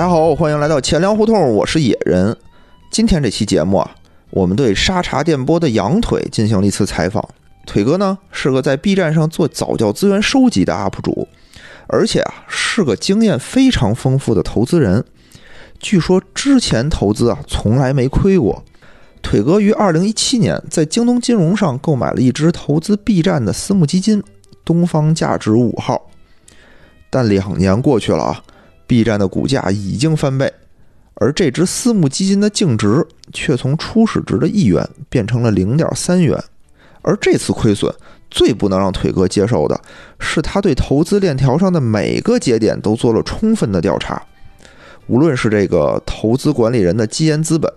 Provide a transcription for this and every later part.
大家好，欢迎来到钱粮胡同，我是野人。今天这期节目啊，我们对沙茶电波的羊腿进行了一次采访。腿哥呢是个在 B 站上做早教资源收集的 UP 主，而且啊是个经验非常丰富的投资人。据说之前投资啊从来没亏过。腿哥于2017年在京东金融上购买了一只投资 B 站的私募基金——东方价值五号。但两年过去了啊，B 站的股价已经翻倍，而这只私募基金的净值却从初始值的一元变成了零点三元。而这次亏损最不能让腿哥接受的是，他对投资链条上的每个节点都做了充分的调查，无论是这个投资管理人的基岩资本。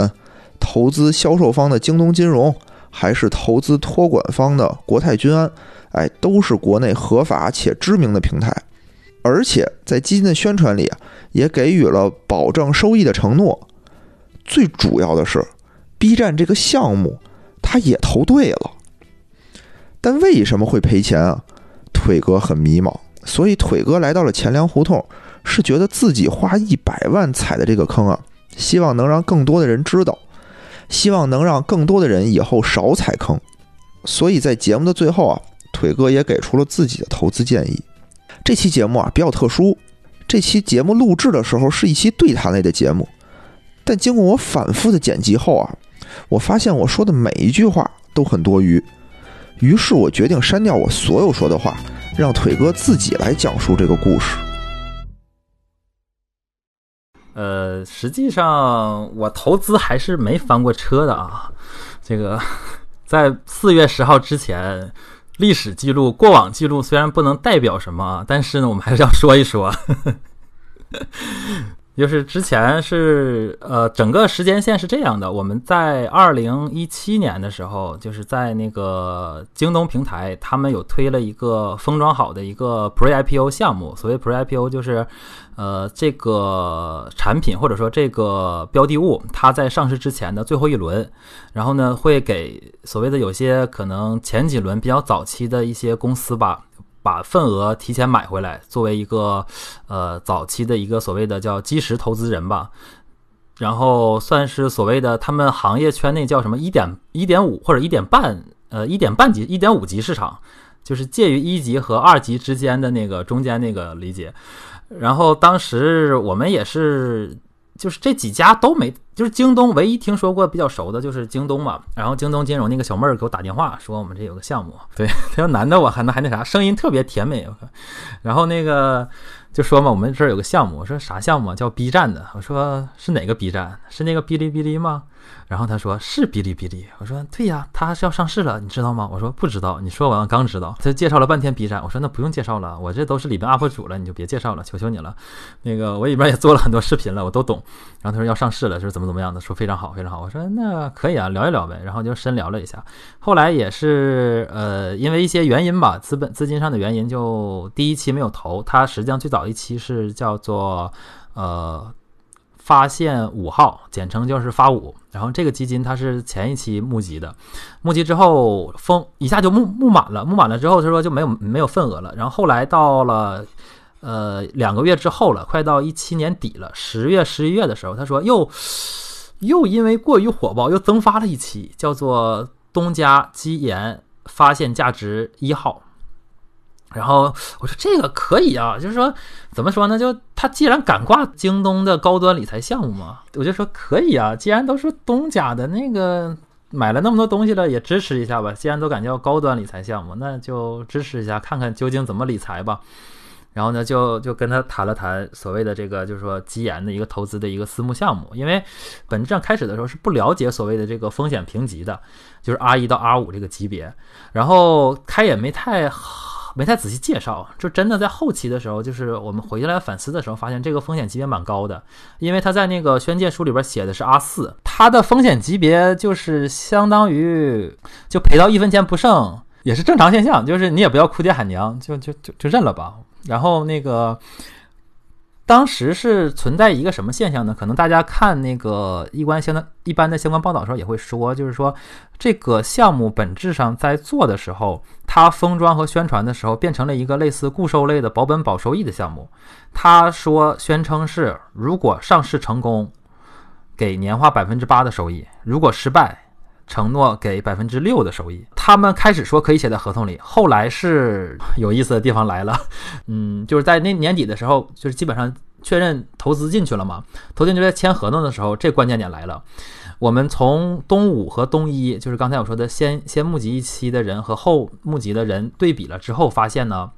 投资销售方的京东金融，还是投资托管方的国泰君安，哎，都是国内合法且知名的平台，而且在基金的宣传里啊，也给予了保证收益的承诺。最主要的是，B 站这个项目，他也投对了，但为什么会赔钱啊？腿哥很迷茫，所以腿哥来到了钱粮胡同，是觉得自己花一百万踩的这个坑啊，希望能让更多的人知道。希望能让更多的人以后少踩坑，所以在节目的最后啊，腿哥也给出了自己的投资建议。这期节目啊比较特殊，这期节目录制的时候是一期对谈类的节目，但经过我反复的剪辑后啊，我发现我说的每一句话都很多余，于是我决定删掉我所有说的话，让腿哥自己来讲述这个故事。呃，实际上我投资还是没翻过车的啊。这个在四月十号之前，历史记录、过往记录虽然不能代表什么，但是呢，我们还是要说一说。就是之前是呃，整个时间线是这样的：我们在二零一七年的时候，就是在那个京东平台，他们有推了一个封装好的一个 Pre IPO 项目。所谓 Pre IPO，就是呃，这个产品或者说这个标的物，它在上市之前的最后一轮，然后呢，会给所谓的有些可能前几轮比较早期的一些公司吧。把份额提前买回来，作为一个呃早期的一个所谓的叫基石投资人吧，然后算是所谓的他们行业圈内叫什么一点一点五或者一点半呃一点半级一点五级市场，就是介于一级和二级之间的那个中间那个理解。然后当时我们也是。就是这几家都没，就是京东唯一听说过比较熟的，就是京东嘛。然后京东金融那个小妹儿给我打电话说，我们这有个项目，对，他说男的我还能还那啥，声音特别甜美。然后那个就说嘛，我们这儿有个项目，我说啥项目？叫 B 站的。我说是哪个 B 站？是那个哔哩哔哩吗？然后他说是哔哩哔哩，我说对呀，他是要上市了，你知道吗？我说不知道，你说完刚知道。他介绍了半天 B 站，我说那不用介绍了，我这都是里边 UP 主了，你就别介绍了，求求你了。那个我里边也做了很多视频了，我都懂。然后他说要上市了，就是怎么怎么样的，说非常好非常好。我说那可以啊，聊一聊呗。然后就深聊了一下。后来也是呃，因为一些原因吧，资本资金上的原因，就第一期没有投。他实际上最早一期是叫做呃。发现五号，简称就是发五。然后这个基金它是前一期募集的，募集之后封一下就募募满了，募满了之后他说就没有没有份额了。然后后来到了呃两个月之后了，快到一七年底了，十月十一月的时候，他说又又因为过于火爆，又增发了一期，叫做东家基岩发现价值一号。然后我说这个可以啊，就是说怎么说呢？就他既然敢挂京东的高端理财项目嘛，我就说可以啊。既然都是东家的那个买了那么多东西了，也支持一下吧。既然都敢叫高端理财项目，那就支持一下，看看究竟怎么理财吧。然后呢，就就跟他谈了谈所谓的这个，就是说基研的一个投资的一个私募项目。因为本质上开始的时候是不了解所谓的这个风险评级的，就是 R 一到 R 五这个级别，然后开也没太。没太仔细介绍，就真的在后期的时候，就是我们回下来反思的时候，发现这个风险级别蛮高的，因为他在那个宣介书里边写的是阿四，他的风险级别就是相当于就赔到一分钱不剩，也是正常现象，就是你也不要哭爹喊娘，就就就就认了吧。然后那个当时是存在一个什么现象呢？可能大家看那个一关相的一般的相关报道的时候也会说，就是说这个项目本质上在做的时候，它封装和宣传的时候变成了一个类似固收类的保本保收益的项目。他说宣称是如果上市成功，给年化百分之八的收益；如果失败，承诺给百分之六的收益，他们开始说可以写在合同里，后来是有意思的地方来了，嗯，就是在那年底的时候，就是基本上确认投资进去了嘛，投进去在签合同的时候，这关键点来了，我们从东五和东一，就是刚才我说的先先募集一期的人和后募集的人对比了之后，发现呢，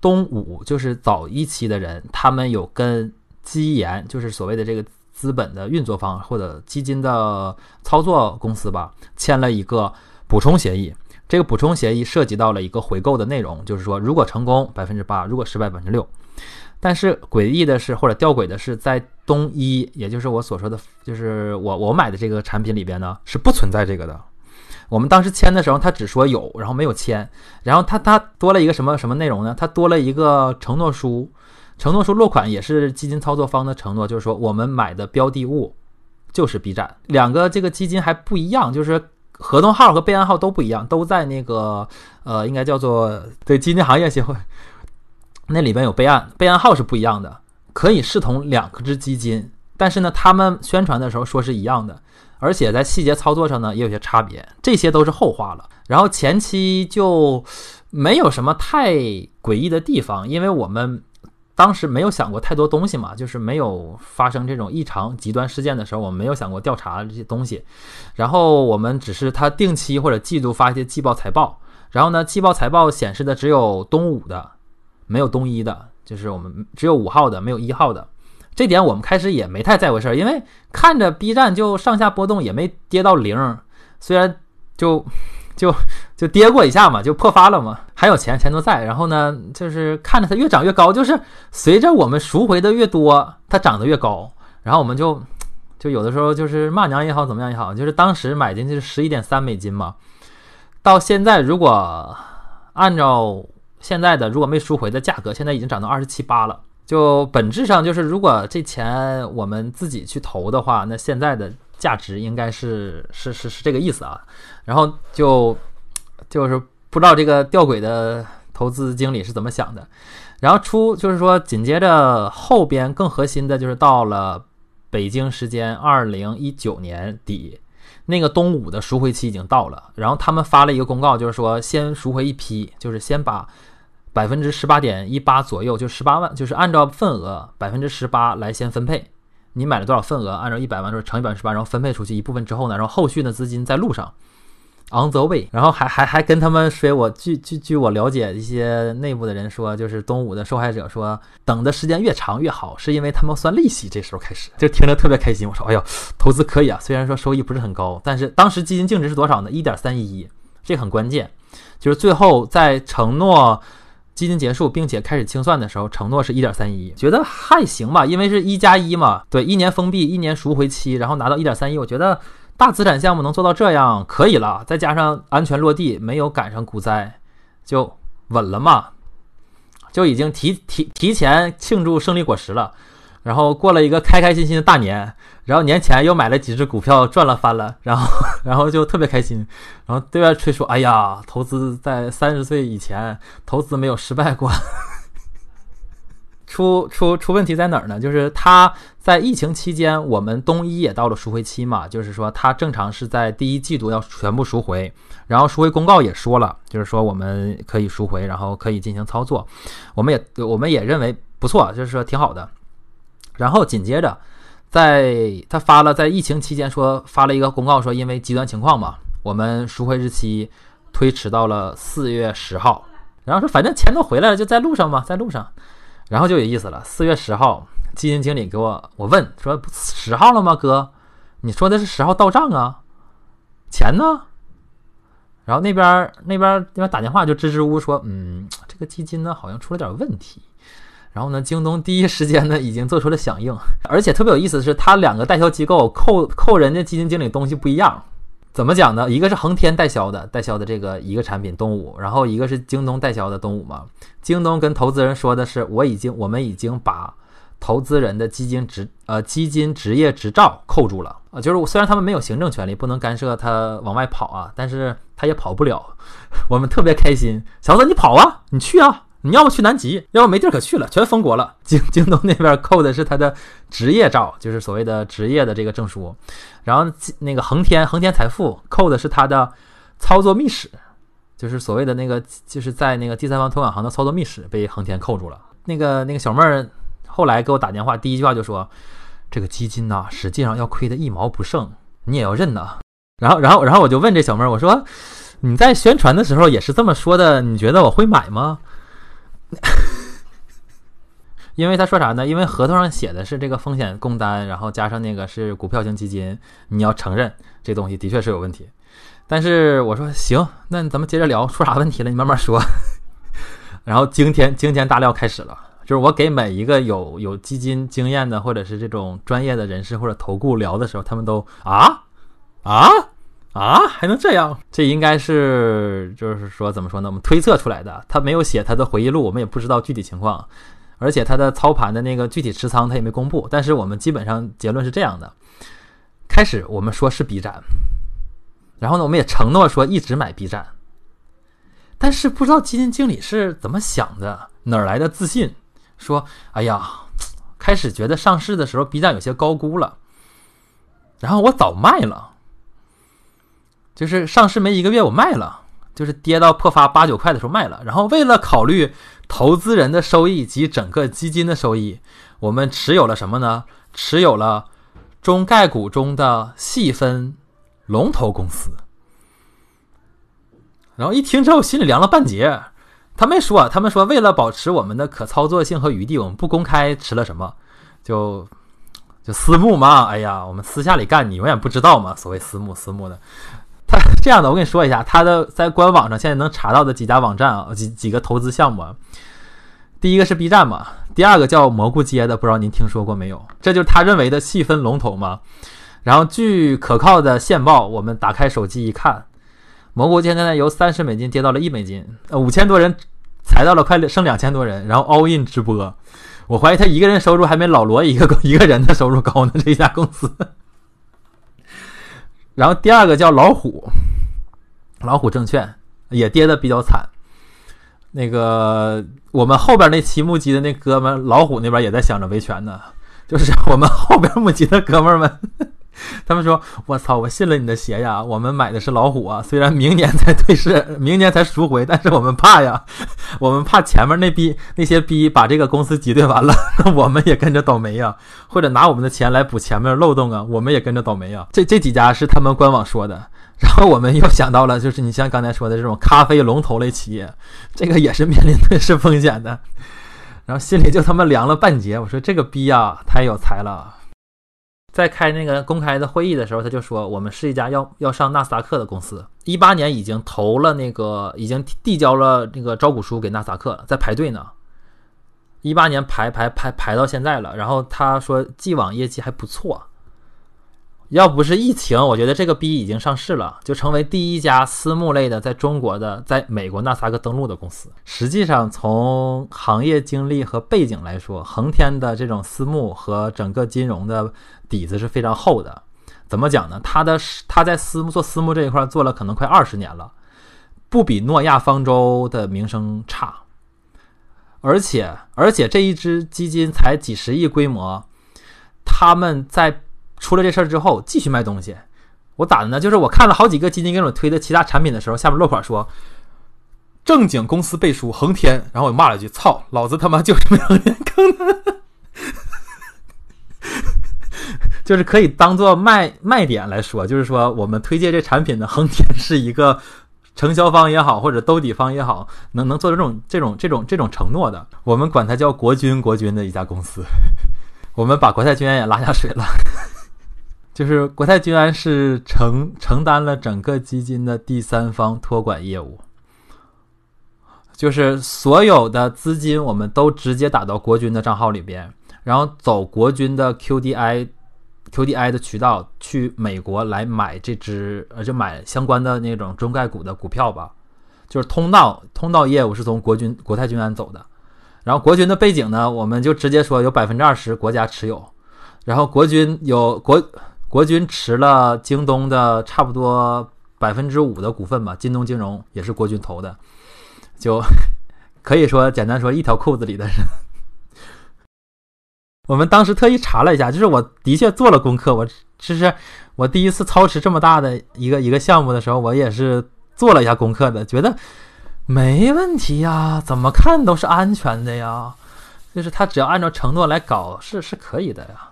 东五就是早一期的人，他们有跟基岩，就是所谓的这个。资本的运作方或者基金的操作公司吧，签了一个补充协议。这个补充协议涉及到了一个回购的内容，就是说，如果成功百分之八，如果失败百分之六。但是诡异的是，或者吊诡的是，在东一，也就是我所说的，就是我我买的这个产品里边呢，是不存在这个的。我们当时签的时候，他只说有，然后没有签。然后他他多了一个什么什么内容呢？他多了一个承诺书。承诺书落款也是基金操作方的承诺，就是说我们买的标的物就是 B 站，两个这个基金还不一样，就是合同号和备案号都不一样，都在那个呃，应该叫做对基金行业协会那里边有备案，备案号是不一样的，可以视同两只基金，但是呢，他们宣传的时候说是一样的，而且在细节操作上呢也有些差别，这些都是后话了。然后前期就没有什么太诡异的地方，因为我们。当时没有想过太多东西嘛，就是没有发生这种异常极端事件的时候，我们没有想过调查这些东西。然后我们只是他定期或者季度发一些季报财报，然后呢，季报财报显示的只有东五的，没有东一的，就是我们只有五号的，没有一号的。这点我们开始也没太在乎事儿，因为看着 B 站就上下波动，也没跌到零，虽然就。就就跌过一下嘛，就破发了嘛，还有钱，钱都在。然后呢，就是看着它越涨越高，就是随着我们赎回的越多，它涨得越高。然后我们就就有的时候就是骂娘也好，怎么样也好，就是当时买进去是十一点三美金嘛，到现在如果按照现在的如果没赎回的价格，现在已经涨到二十七八了。就本质上就是如果这钱我们自己去投的话，那现在的。价值应该是是是是这个意思啊，然后就就是不知道这个吊诡的投资经理是怎么想的，然后出就是说紧接着后边更核心的就是到了北京时间二零一九年底，那个东五的赎回期已经到了，然后他们发了一个公告，就是说先赎回一批，就是先把百分之十八点一八左右，就十八万，就是按照份额百分之十八来先分配。你买了多少份额？按照一百万，就是乘以百分之八，然后分配出去一部分之后呢，然后后续的资金在路上，on the way。然后还还还跟他们说，我据据据我了解，一些内部的人说，就是东武的受害者说，等的时间越长越好，是因为他们算利息。这时候开始就听着特别开心。我说，哎呦，投资可以啊，虽然说收益不是很高，但是当时基金净值是多少呢？一点三一，这很关键。就是最后在承诺。基金结束，并且开始清算的时候，承诺是一点三一，觉得还行吧，因为是一加一嘛。对，一年封闭，一年赎回期，然后拿到一点三一，我觉得大资产项目能做到这样可以了。再加上安全落地，没有赶上股灾，就稳了嘛，就已经提提提前庆祝胜利果实了。然后过了一个开开心心的大年，然后年前又买了几只股票赚了翻了，然后 然后就特别开心，然后对外吹说：“哎呀，投资在三十岁以前投资没有失败过。”出出出问题在哪儿呢？就是他在疫情期间，我们东一也到了赎回期嘛，就是说他正常是在第一季度要全部赎回，然后赎回公告也说了，就是说我们可以赎回，然后可以进行操作，我们也我们也认为不错，就是说挺好的。然后紧接着，在他发了在疫情期间说发了一个公告，说因为极端情况嘛，我们赎回日期推迟到了四月十号。然后说反正钱都回来了，就在路上嘛，在路上。然后就有意思了，四月十号，基金经理给我我问说不十号了吗，哥？你说的是十号到账啊？钱呢？然后那边那边那边打电话就支支吾吾说，嗯，这个基金呢好像出了点问题。然后呢，京东第一时间呢已经做出了响应，而且特别有意思的是，他两个代销机构扣扣人家基金经理东西不一样，怎么讲呢？一个是恒天代销的，代销的这个一个产品东武，然后一个是京东代销的东武嘛。京东跟投资人说的是，我已经我们已经把投资人的基金执呃基金执业执照扣住了啊，就是虽然他们没有行政权利，不能干涉他往外跑啊，但是他也跑不了。我们特别开心，小子你跑啊，你去啊，你要么去南极，要么没地儿可去了，全封国了。京京东那边扣的是他的职业照，就是所谓的职业的这个证书，然后那个恒天恒天财富扣的是他的操作密室，就是所谓的那个就是在那个第三方托管行的操作密室被恒天扣住了。那个那个小妹儿。后来给我打电话，第一句话就说：“这个基金呐，实际上要亏的一毛不剩，你也要认呐。”然后，然后，然后我就问这小妹儿：“我说你在宣传的时候也是这么说的，你觉得我会买吗？” 因为他说啥呢？因为合同上写的是这个风险共担，然后加上那个是股票型基金，你要承认这东西的确是有问题。但是我说行，那咱们接着聊，出啥问题了？你慢慢说。然后惊天惊天大料开始了。就是我给每一个有有基金经验的，或者是这种专业的人士或者投顾聊的时候，他们都啊啊啊，还能这样？这应该是就是说怎么说呢？我们推测出来的。他没有写他的回忆录，我们也不知道具体情况，而且他的操盘的那个具体持仓他也没公布。但是我们基本上结论是这样的：开始我们说是 B 站，然后呢，我们也承诺说一直买 B 站，但是不知道基金经理是怎么想的，哪来的自信？说，哎呀，开始觉得上市的时候 B 站有些高估了，然后我早卖了，就是上市没一个月我卖了，就是跌到破发八九块的时候卖了。然后为了考虑投资人的收益及整个基金的收益，我们持有了什么呢？持有了中概股中的细分龙头公司。然后一听之后，心里凉了半截。他没说，他们说为了保持我们的可操作性和余地，我们不公开吃了什么，就就私募嘛。哎呀，我们私下里干，你永远不知道嘛。所谓私募，私募的，这样的，我跟你说一下，他的在官网上现在能查到的几家网站啊，几几个投资项目，第一个是 B 站嘛，第二个叫蘑菇街的，不知道您听说过没有？这就是他认为的细分龙头嘛。然后据可靠的线报，我们打开手机一看，蘑菇街现在由三十美金跌到了一美金，呃，五千多人。裁到了快剩两千多人，然后 all in 直播，我怀疑他一个人收入还没老罗一个 一个人的收入高呢。这家公司，然后第二个叫老虎，老虎证券也跌的比较惨。那个我们后边那期募集的那哥们老虎那边也在想着维权呢，就是我们后边募集的哥们们。他们说：“我操，我信了你的邪呀！我们买的是老虎啊，虽然明年才退市，明年才赎回，但是我们怕呀，我们怕前面那逼那些逼把这个公司挤兑完了，那 我们也跟着倒霉呀，或者拿我们的钱来补前面漏洞啊，我们也跟着倒霉呀。这这几家是他们官网说的，然后我们又想到了，就是你像刚才说的这种咖啡龙头类企业，这个也是面临退市风险的，然后心里就他妈凉了半截。我说这个逼呀，太有才了。”在开那个公开的会议的时候，他就说我们是一家要要上纳斯达克的公司，一八年已经投了那个，已经递交了那个招股书给纳斯达克，在排队呢。一八年排排排排到现在了，然后他说既往业绩还不错。要不是疫情，我觉得这个 B 已经上市了，就成为第一家私募类的在中国的在美国纳斯达克登陆的公司。实际上，从行业经历和背景来说，恒天的这种私募和整个金融的底子是非常厚的。怎么讲呢？他的他在私募做私募这一块做了可能快二十年了，不比诺亚方舟的名声差。而且而且这一支基金才几十亿规模，他们在。出了这事儿之后，继续卖东西。我咋的呢？就是我看了好几个基金给我推的其他产品的时候，下面落款说正经公司背书恒天，然后我骂了一句：“操，老子他妈就是没恒天坑的。”就是可以当做卖卖点来说，就是说我们推荐这产品的恒天是一个承销方也好，或者兜底方也好，能能做这种这种这种这种承诺的，我们管它叫国军国军的一家公司。我们把国泰君安也拉下水了。就是国泰君安是承承担了整个基金的第三方托管业务，就是所有的资金我们都直接打到国军的账号里边，然后走国军的 QDI QDI 的渠道去美国来买这只，呃，就买相关的那种中概股的股票吧。就是通道通道业务是从国军国泰君安走的，然后国军的背景呢，我们就直接说有百分之二十国家持有，然后国军有国国军持了京东的差不多百分之五的股份吧，京东金融也是国军投的，就 可以说简单说一条裤子里的人。我们当时特意查了一下，就是我的确做了功课，我其实我第一次操持这么大的一个一个项目的时候，我也是做了一下功课的，觉得。没问题呀，怎么看都是安全的呀。就是他只要按照承诺来搞，是是可以的呀。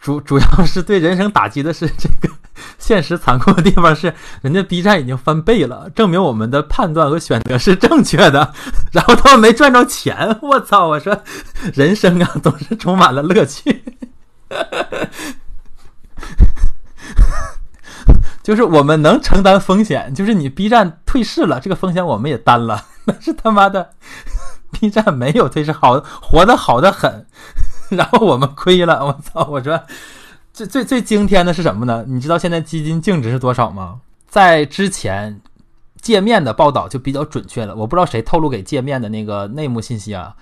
主主要是对人生打击的是这个 现实残酷的地方是，人家 B 站已经翻倍了，证明我们的判断和选择是正确的。然后他们没赚着钱，我操！我说人生啊，总是充满了乐趣。就是我们能承担风险，就是你 B 站退市了，这个风险我们也担了。但是他妈的，B 站没有退市，好活得好的很，然后我们亏了。我操！我说最最最惊天的是什么呢？你知道现在基金净值是多少吗？在之前界面的报道就比较准确了，我不知道谁透露给界面的那个内幕信息啊。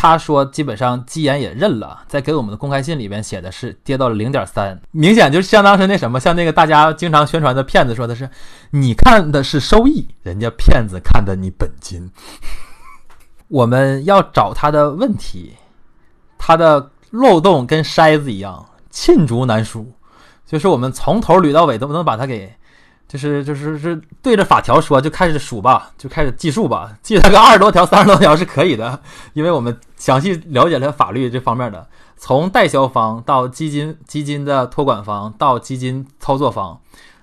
他说，基本上基研也认了，在给我们的公开信里边写的是跌到了零点三，明显就相当是那什么，像那个大家经常宣传的骗子说的是，你看的是收益，人家骗子看的你本金。我们要找他的问题，他的漏洞跟筛子一样，罄竹难书，就是我们从头捋到尾都不能把它给。就是就是是对着法条说，就开始数吧，就开始计数吧，计它个二十多条、三十多条是可以的，因为我们详细了解了法律这方面的，从代销方到基金基金的托管方到基金操作方，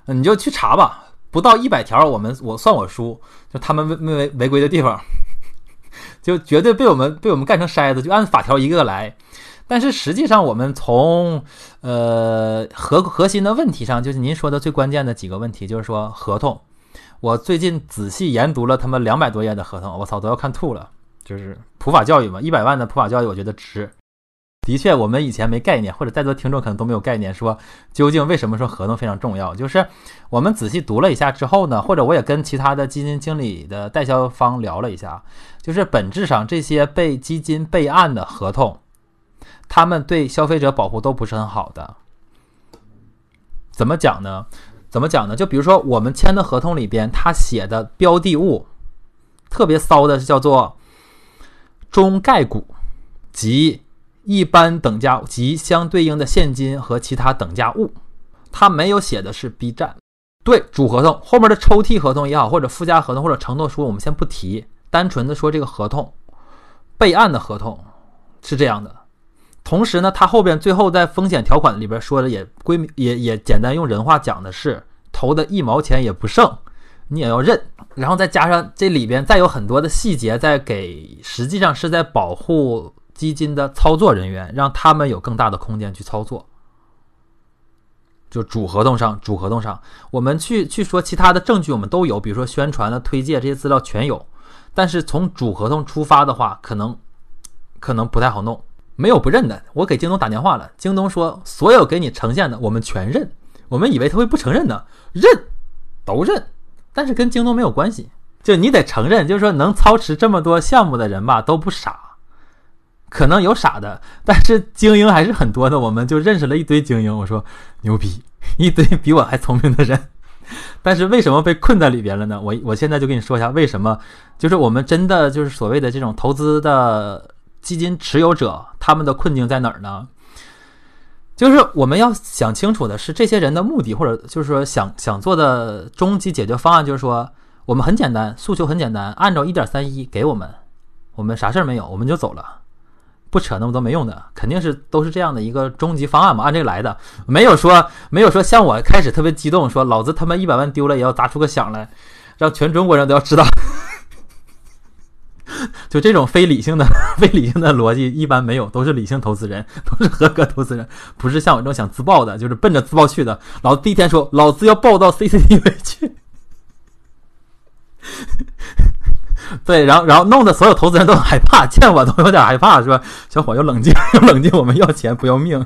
你就去查吧，不到一百条，我们我算我输，就他们违违违规的地方，就绝对被我们被我们干成筛子，就按法条一个个来。但是实际上，我们从呃核核心的问题上，就是您说的最关键的几个问题，就是说合同。我最近仔细研读了他们两百多页的合同，我操，都要看吐了。就是普法教育嘛，一百万的普法教育，我觉得值。的确，我们以前没概念，或者在座听众可能都没有概念，说究竟为什么说合同非常重要？就是我们仔细读了一下之后呢，或者我也跟其他的基金经理的代销方聊了一下，就是本质上这些被基金备案的合同。他们对消费者保护都不是很好的，怎么讲呢？怎么讲呢？就比如说我们签的合同里边，他写的标的物特别骚的，是叫做中概股及一般等价及相对应的现金和其他等价物，他没有写的是 B 站。对主合同后面的抽屉合同也好，或者附加合同或者承诺书，我们先不提，单纯的说这个合同备案的合同是这样的。同时呢，它后边最后在风险条款里边说的也归也也简单用人话讲的是投的一毛钱也不剩，你也要认。然后再加上这里边再有很多的细节在给，实际上是在保护基金的操作人员，让他们有更大的空间去操作。就主合同上，主合同上，我们去去说其他的证据我们都有，比如说宣传的推介这些资料全有，但是从主合同出发的话，可能可能不太好弄。没有不认的，我给京东打电话了，京东说所有给你呈现的我们全认，我们以为他会不承认呢，认，都认，但是跟京东没有关系，就你得承认，就是说能操持这么多项目的人吧都不傻，可能有傻的，但是精英还是很多的，我们就认识了一堆精英，我说牛逼，一堆比我还聪明的人，但是为什么被困在里边了呢？我我现在就跟你说一下为什么，就是我们真的就是所谓的这种投资的。基金持有者他们的困境在哪儿呢？就是我们要想清楚的是，这些人的目的，或者就是说想想做的终极解决方案，就是说我们很简单，诉求很简单，按照一点三一给我们，我们啥事儿没有，我们就走了，不扯那么多没用的，肯定是都是这样的一个终极方案嘛，按这个来的，没有说没有说像我开始特别激动，说老子他妈一百万丢了也要砸出个响来，让全中国人都要知道。就这种非理性的、非理性的逻辑一般没有，都是理性投资人，都是合格投资人，不是像我这种想自爆的，就是奔着自爆去的。老子第一天说，老子要爆到 CCTV 去，对，然后然后弄得所有投资人都很害怕，见我都有点害怕，是吧？小伙要冷静，要冷静，我们要钱不要命。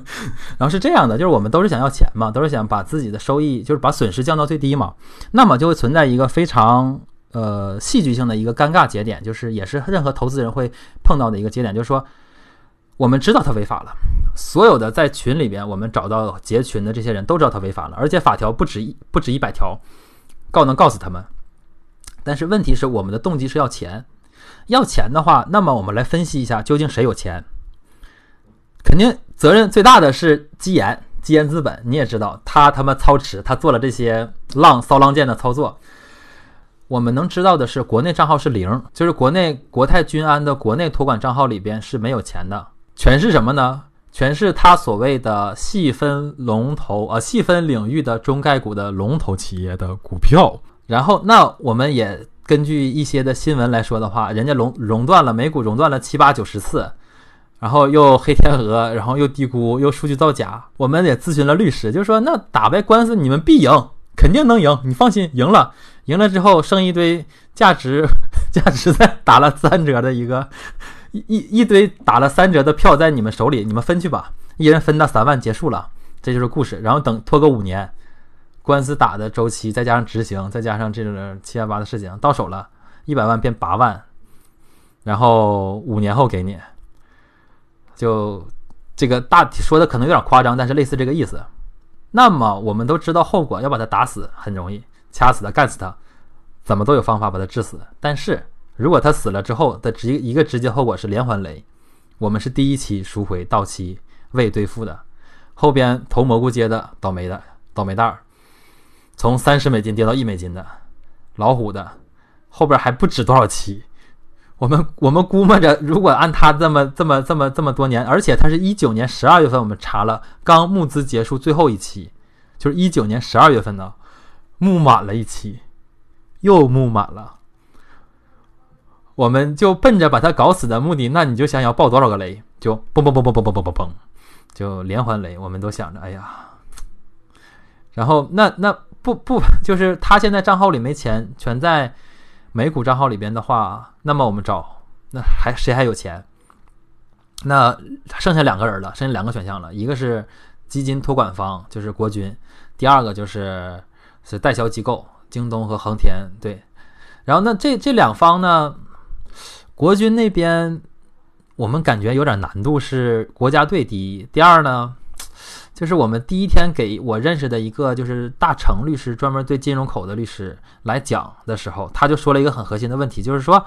然后是这样的，就是我们都是想要钱嘛，都是想把自己的收益，就是把损失降到最低嘛。那么就会存在一个非常。呃戏剧性的一个尴尬节点，就是也是任何投资人会碰到的一个节点，就是说我们知道他违法了，所有的在群里边我们找到结群的这些人都知道他违法了，而且法条不止一不止一百条，告能告死他们。但是问题是，我们的动机是要钱，要钱的话，那么我们来分析一下究竟谁有钱。肯定责任最大的是基岩，基岩资本。你也知道，他他妈操持，他做了这些浪骚浪贱的操作。我们能知道的是，国内账号是零，就是国内国泰君安的国内托管账号里边是没有钱的，全是什么呢？全是他所谓的细分龙头啊，细分领域的中概股的龙头企业的股票。然后，那我们也根据一些的新闻来说的话，人家垄熔断了美股，熔断了七八九十次。然后又黑天鹅，然后又低估，又数据造假。我们也咨询了律师，就说那打败官司你们必赢，肯定能赢，你放心，赢了，赢了之后剩一堆价值 价值在打了三折的一个一一堆打了三折的票在你们手里，你们分去吧，一人分到三万，结束了，这就是故事。然后等拖个五年，官司打的周期再加上执行，再加上这种七万八的事情到手了，一百万变八万，然后五年后给你。就这个大体说的可能有点夸张，但是类似这个意思。那么我们都知道后果，要把他打死很容易，掐死他，干死他，怎么都有方法把他致死。但是如果他死了之后的直一个直接后果是连环雷，我们是第一期赎回到期未兑付的，后边投蘑菇街的倒霉的倒霉蛋儿，从三十美金跌到一美金的老虎的，后边还不止多少期。我们我们估摸着，如果按他这么这么这么这么多年，而且他是一九年十二月份，我们查了，刚募资结束最后一期，就是一九年十二月份的，募满了一期，又募满了，我们就奔着把他搞死的目的，那你就想想爆多少个雷，就嘣嘣嘣嘣嘣嘣嘣嘣，就连环雷，我们都想着，哎呀，然后那那不不 就是他现在账号里没钱，全在。美股账号里边的话，那么我们找那还谁还有钱？那剩下两个人了，剩下两个选项了，一个是基金托管方，就是国军；第二个就是是代销机构，京东和恒天。对，然后那这这两方呢，国军那边我们感觉有点难度，是国家队第一，第二呢？就是我们第一天给我认识的一个就是大成律师，专门对金融口的律师来讲的时候，他就说了一个很核心的问题，就是说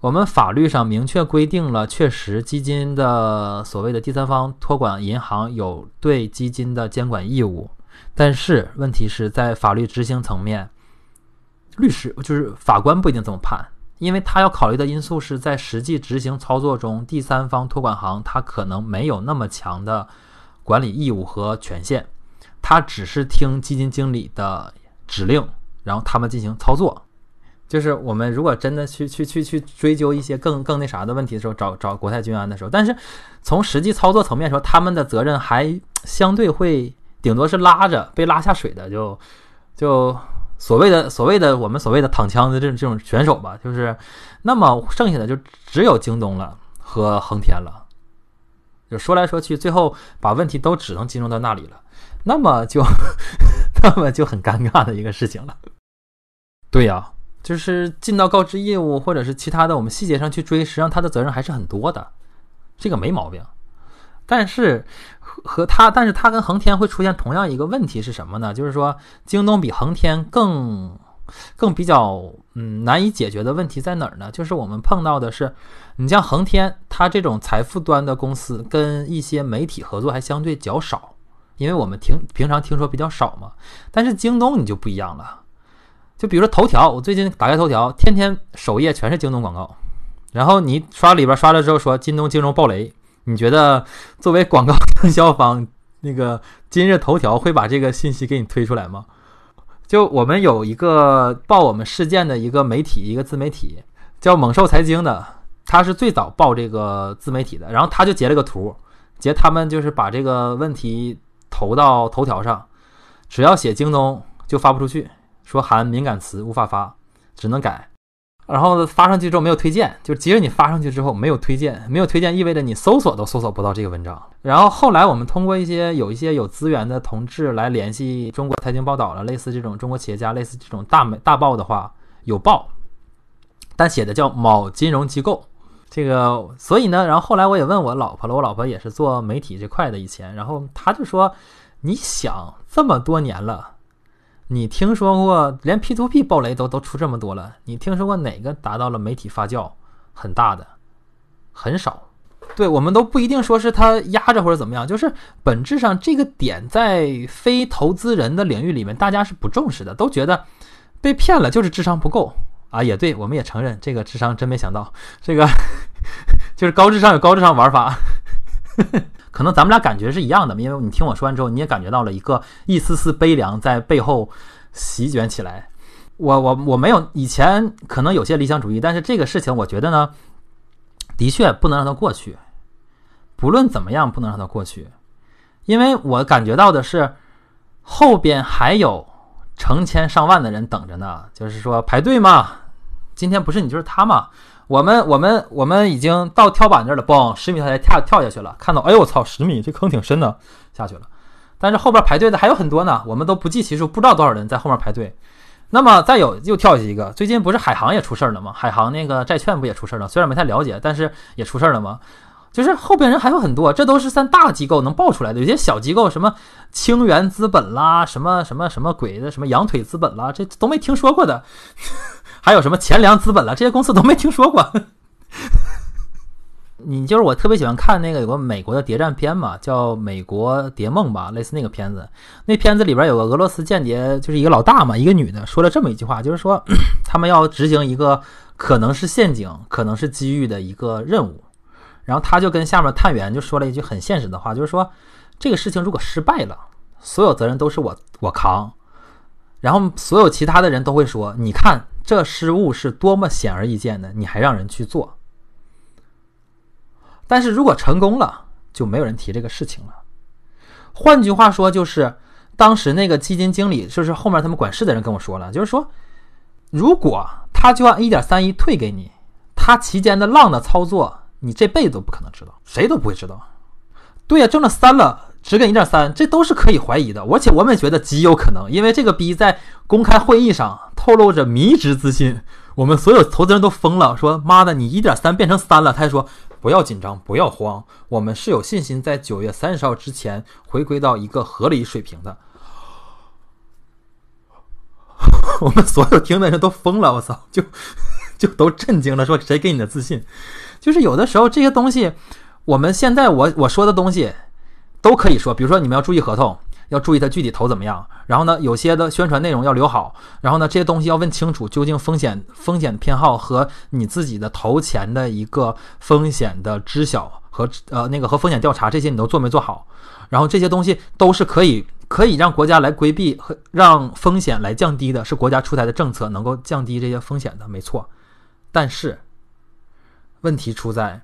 我们法律上明确规定了，确实基金的所谓的第三方托管银行有对基金的监管义务，但是问题是在法律执行层面，律师就是法官不一定这么判，因为他要考虑的因素是在实际执行操作中，第三方托管行他可能没有那么强的。管理义务和权限，他只是听基金经理的指令，然后他们进行操作。就是我们如果真的去去去去追究一些更更那啥的问题的时候，找找国泰君安的时候，但是从实际操作层面说，他们的责任还相对会顶多是拉着被拉下水的，就就所谓的所谓的我们所谓的躺枪的这种这种选手吧。就是那么剩下的就只有京东了和恒天了。就说来说去，最后把问题都只能集中到那里了，那么就 那么就很尴尬的一个事情了。对呀，就是尽到告知业务或者是其他的，我们细节上去追，实际上他的责任还是很多的，这个没毛病。但是和他，但是他跟恒天会出现同样一个问题是什么呢？就是说，京东比恒天更。更比较嗯难以解决的问题在哪儿呢？就是我们碰到的是，你像恒天，它这种财富端的公司跟一些媒体合作还相对较少，因为我们听平常听说比较少嘛。但是京东你就不一样了，就比如说头条，我最近打开头条，天天首页全是京东广告，然后你刷里边刷了之后说京东金融暴雷，你觉得作为广告营 销方，那个今日头条会把这个信息给你推出来吗？就我们有一个报我们事件的一个媒体，一个自媒体叫猛兽财经的，他是最早报这个自媒体的。然后他就截了个图，截他们就是把这个问题投到头条上，只要写京东就发不出去，说含敏感词无法发，只能改。然后发上去之后没有推荐，就即使你发上去之后没有推荐，没有推荐意味着你搜索都搜索不到这个文章。然后后来我们通过一些有一些有资源的同志来联系中国财经报道了，类似这种中国企业家，类似这种大美大报的话，有报，但写的叫某金融机构。这个，所以呢，然后后来我也问我老婆了，我老婆也是做媒体这块的以前，然后她就说：“你想这么多年了，你听说过连 P to P 爆雷都都出这么多了，你听说过哪个达到了媒体发酵很大的？很少。对我们都不一定说是他压着或者怎么样，就是本质上这个点在非投资人的领域里面，大家是不重视的，都觉得被骗了就是智商不够。”啊，也对，我们也承认这个智商真没想到，这个 就是高智商有高智商玩法，可能咱们俩感觉是一样的，因为你听我说完之后，你也感觉到了一个一丝丝悲凉在背后席卷起来。我我我没有以前可能有些理想主义，但是这个事情我觉得呢，的确不能让它过去，不论怎么样不能让它过去，因为我感觉到的是后边还有成千上万的人等着呢，就是说排队嘛。今天不是你就是他嘛？我们我们我们已经到跳板这儿了，嘣，十米他才跳跳下去了。看到，哎呦我操，十米这坑挺深的，下去了。但是后边排队的还有很多呢，我们都不计其数，不知道多少人在后面排队。那么再有又跳下一个，最近不是海航也出事儿了吗？海航那个债券不也出事儿了？虽然没太了解，但是也出事儿了吗？就是后边人还有很多，这都是算大机构能爆出来的，有些小机构什么清源资本啦，什么什么什么鬼的，什么羊腿资本啦，这都没听说过的。还有什么钱粮资本了？这些公司都没听说过。你就是我特别喜欢看那个有个美国的谍战片嘛，叫《美国谍梦》吧，类似那个片子。那片子里边有个俄罗斯间谍，就是一个老大嘛，一个女的，说了这么一句话，就是说 他们要执行一个可能是陷阱、可能是机遇的一个任务。然后他就跟下面探员就说了一句很现实的话，就是说这个事情如果失败了，所有责任都是我我扛。然后所有其他的人都会说：“你看。”这失误是多么显而易见的，你还让人去做？但是如果成功了，就没有人提这个事情了。换句话说，就是当时那个基金经理，就是后面他们管事的人跟我说了，就是说，如果他就按一点三一退给你，他期间的浪的操作，你这辈子都不可能知道，谁都不会知道。对呀，挣了三了。只给一点三，这都是可以怀疑的，而且我们也觉得极有可能，因为这个逼在公开会议上透露着迷之自信，我们所有投资人都疯了，说妈的，你一点三变成三了，他还说不要紧张，不要慌，我们是有信心在九月三十号之前回归到一个合理水平的。我们所有听的人都疯了，我操，就 就都震惊了，说谁给你的自信？就是有的时候这些东西，我们现在我我说的东西。都可以说，比如说你们要注意合同，要注意它具体投怎么样。然后呢，有些的宣传内容要留好。然后呢，这些东西要问清楚，究竟风险风险偏好和你自己的投钱的一个风险的知晓和呃那个和风险调查这些你都做没做好？然后这些东西都是可以可以让国家来规避和让风险来降低的，是国家出台的政策能够降低这些风险的，没错。但是问题出在。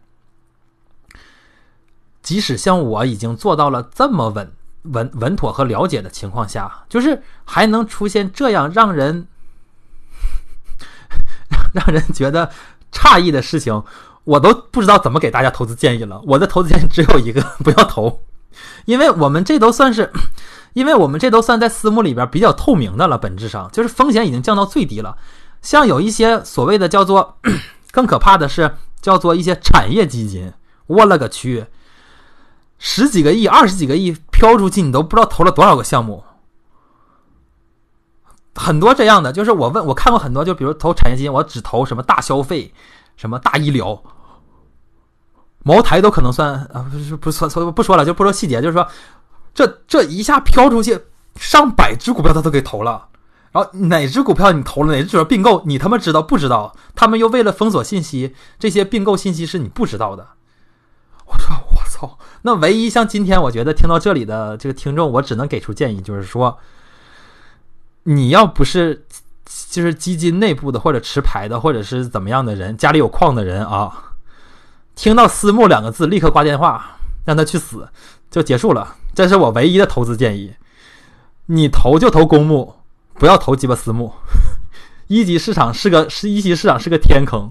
即使像我已经做到了这么稳稳稳妥和了解的情况下，就是还能出现这样让人 让人觉得诧异的事情，我都不知道怎么给大家投资建议了。我的投资建议只有一个：不要投，因为我们这都算是，因为我们这都算在私募里边比较透明的了。本质上就是风险已经降到最低了。像有一些所谓的叫做 更可怕的是叫做一些产业基金，我勒个去！十几个亿、二十几个亿飘出去，你都不知道投了多少个项目。很多这样的，就是我问我看过很多，就比如投产业基金，我只投什么大消费、什么大医疗、茅台都可能算啊，不是不说说不说了，就不说细节，就是说这这一下飘出去上百只股票，他都给投了。然后哪只股票你投了，哪只主要并购，你他妈知道不知道？他们又为了封锁信息，这些并购信息是你不知道的。我操操！那唯一像今天，我觉得听到这里的这个听众，我只能给出建议，就是说，你要不是就是基金内部的或者持牌的或者是怎么样的人，家里有矿的人啊，听到私募两个字，立刻挂电话，让他去死，就结束了。这是我唯一的投资建议。你投就投公募，不要投鸡巴私募。一级市场是个是一级市场是个天坑，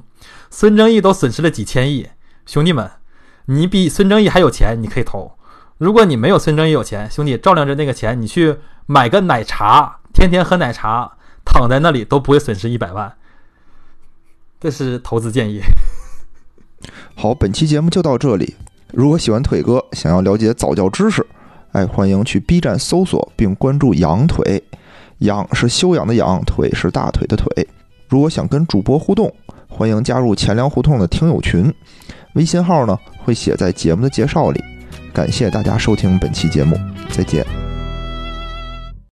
孙正义都损失了几千亿，兄弟们。你比孙正义还有钱，你可以投。如果你没有孙正义有钱，兄弟照亮着那个钱，你去买个奶茶，天天喝奶茶，躺在那里都不会损失一百万。这是投资建议。好，本期节目就到这里。如果喜欢腿哥，想要了解早教知识，哎，欢迎去 B 站搜索并关注“羊腿”，养是修养的养，腿是大腿的腿。如果想跟主播互动，欢迎加入钱粮胡同的听友群，微信号呢会写在节目的介绍里。感谢大家收听本期节目，再见。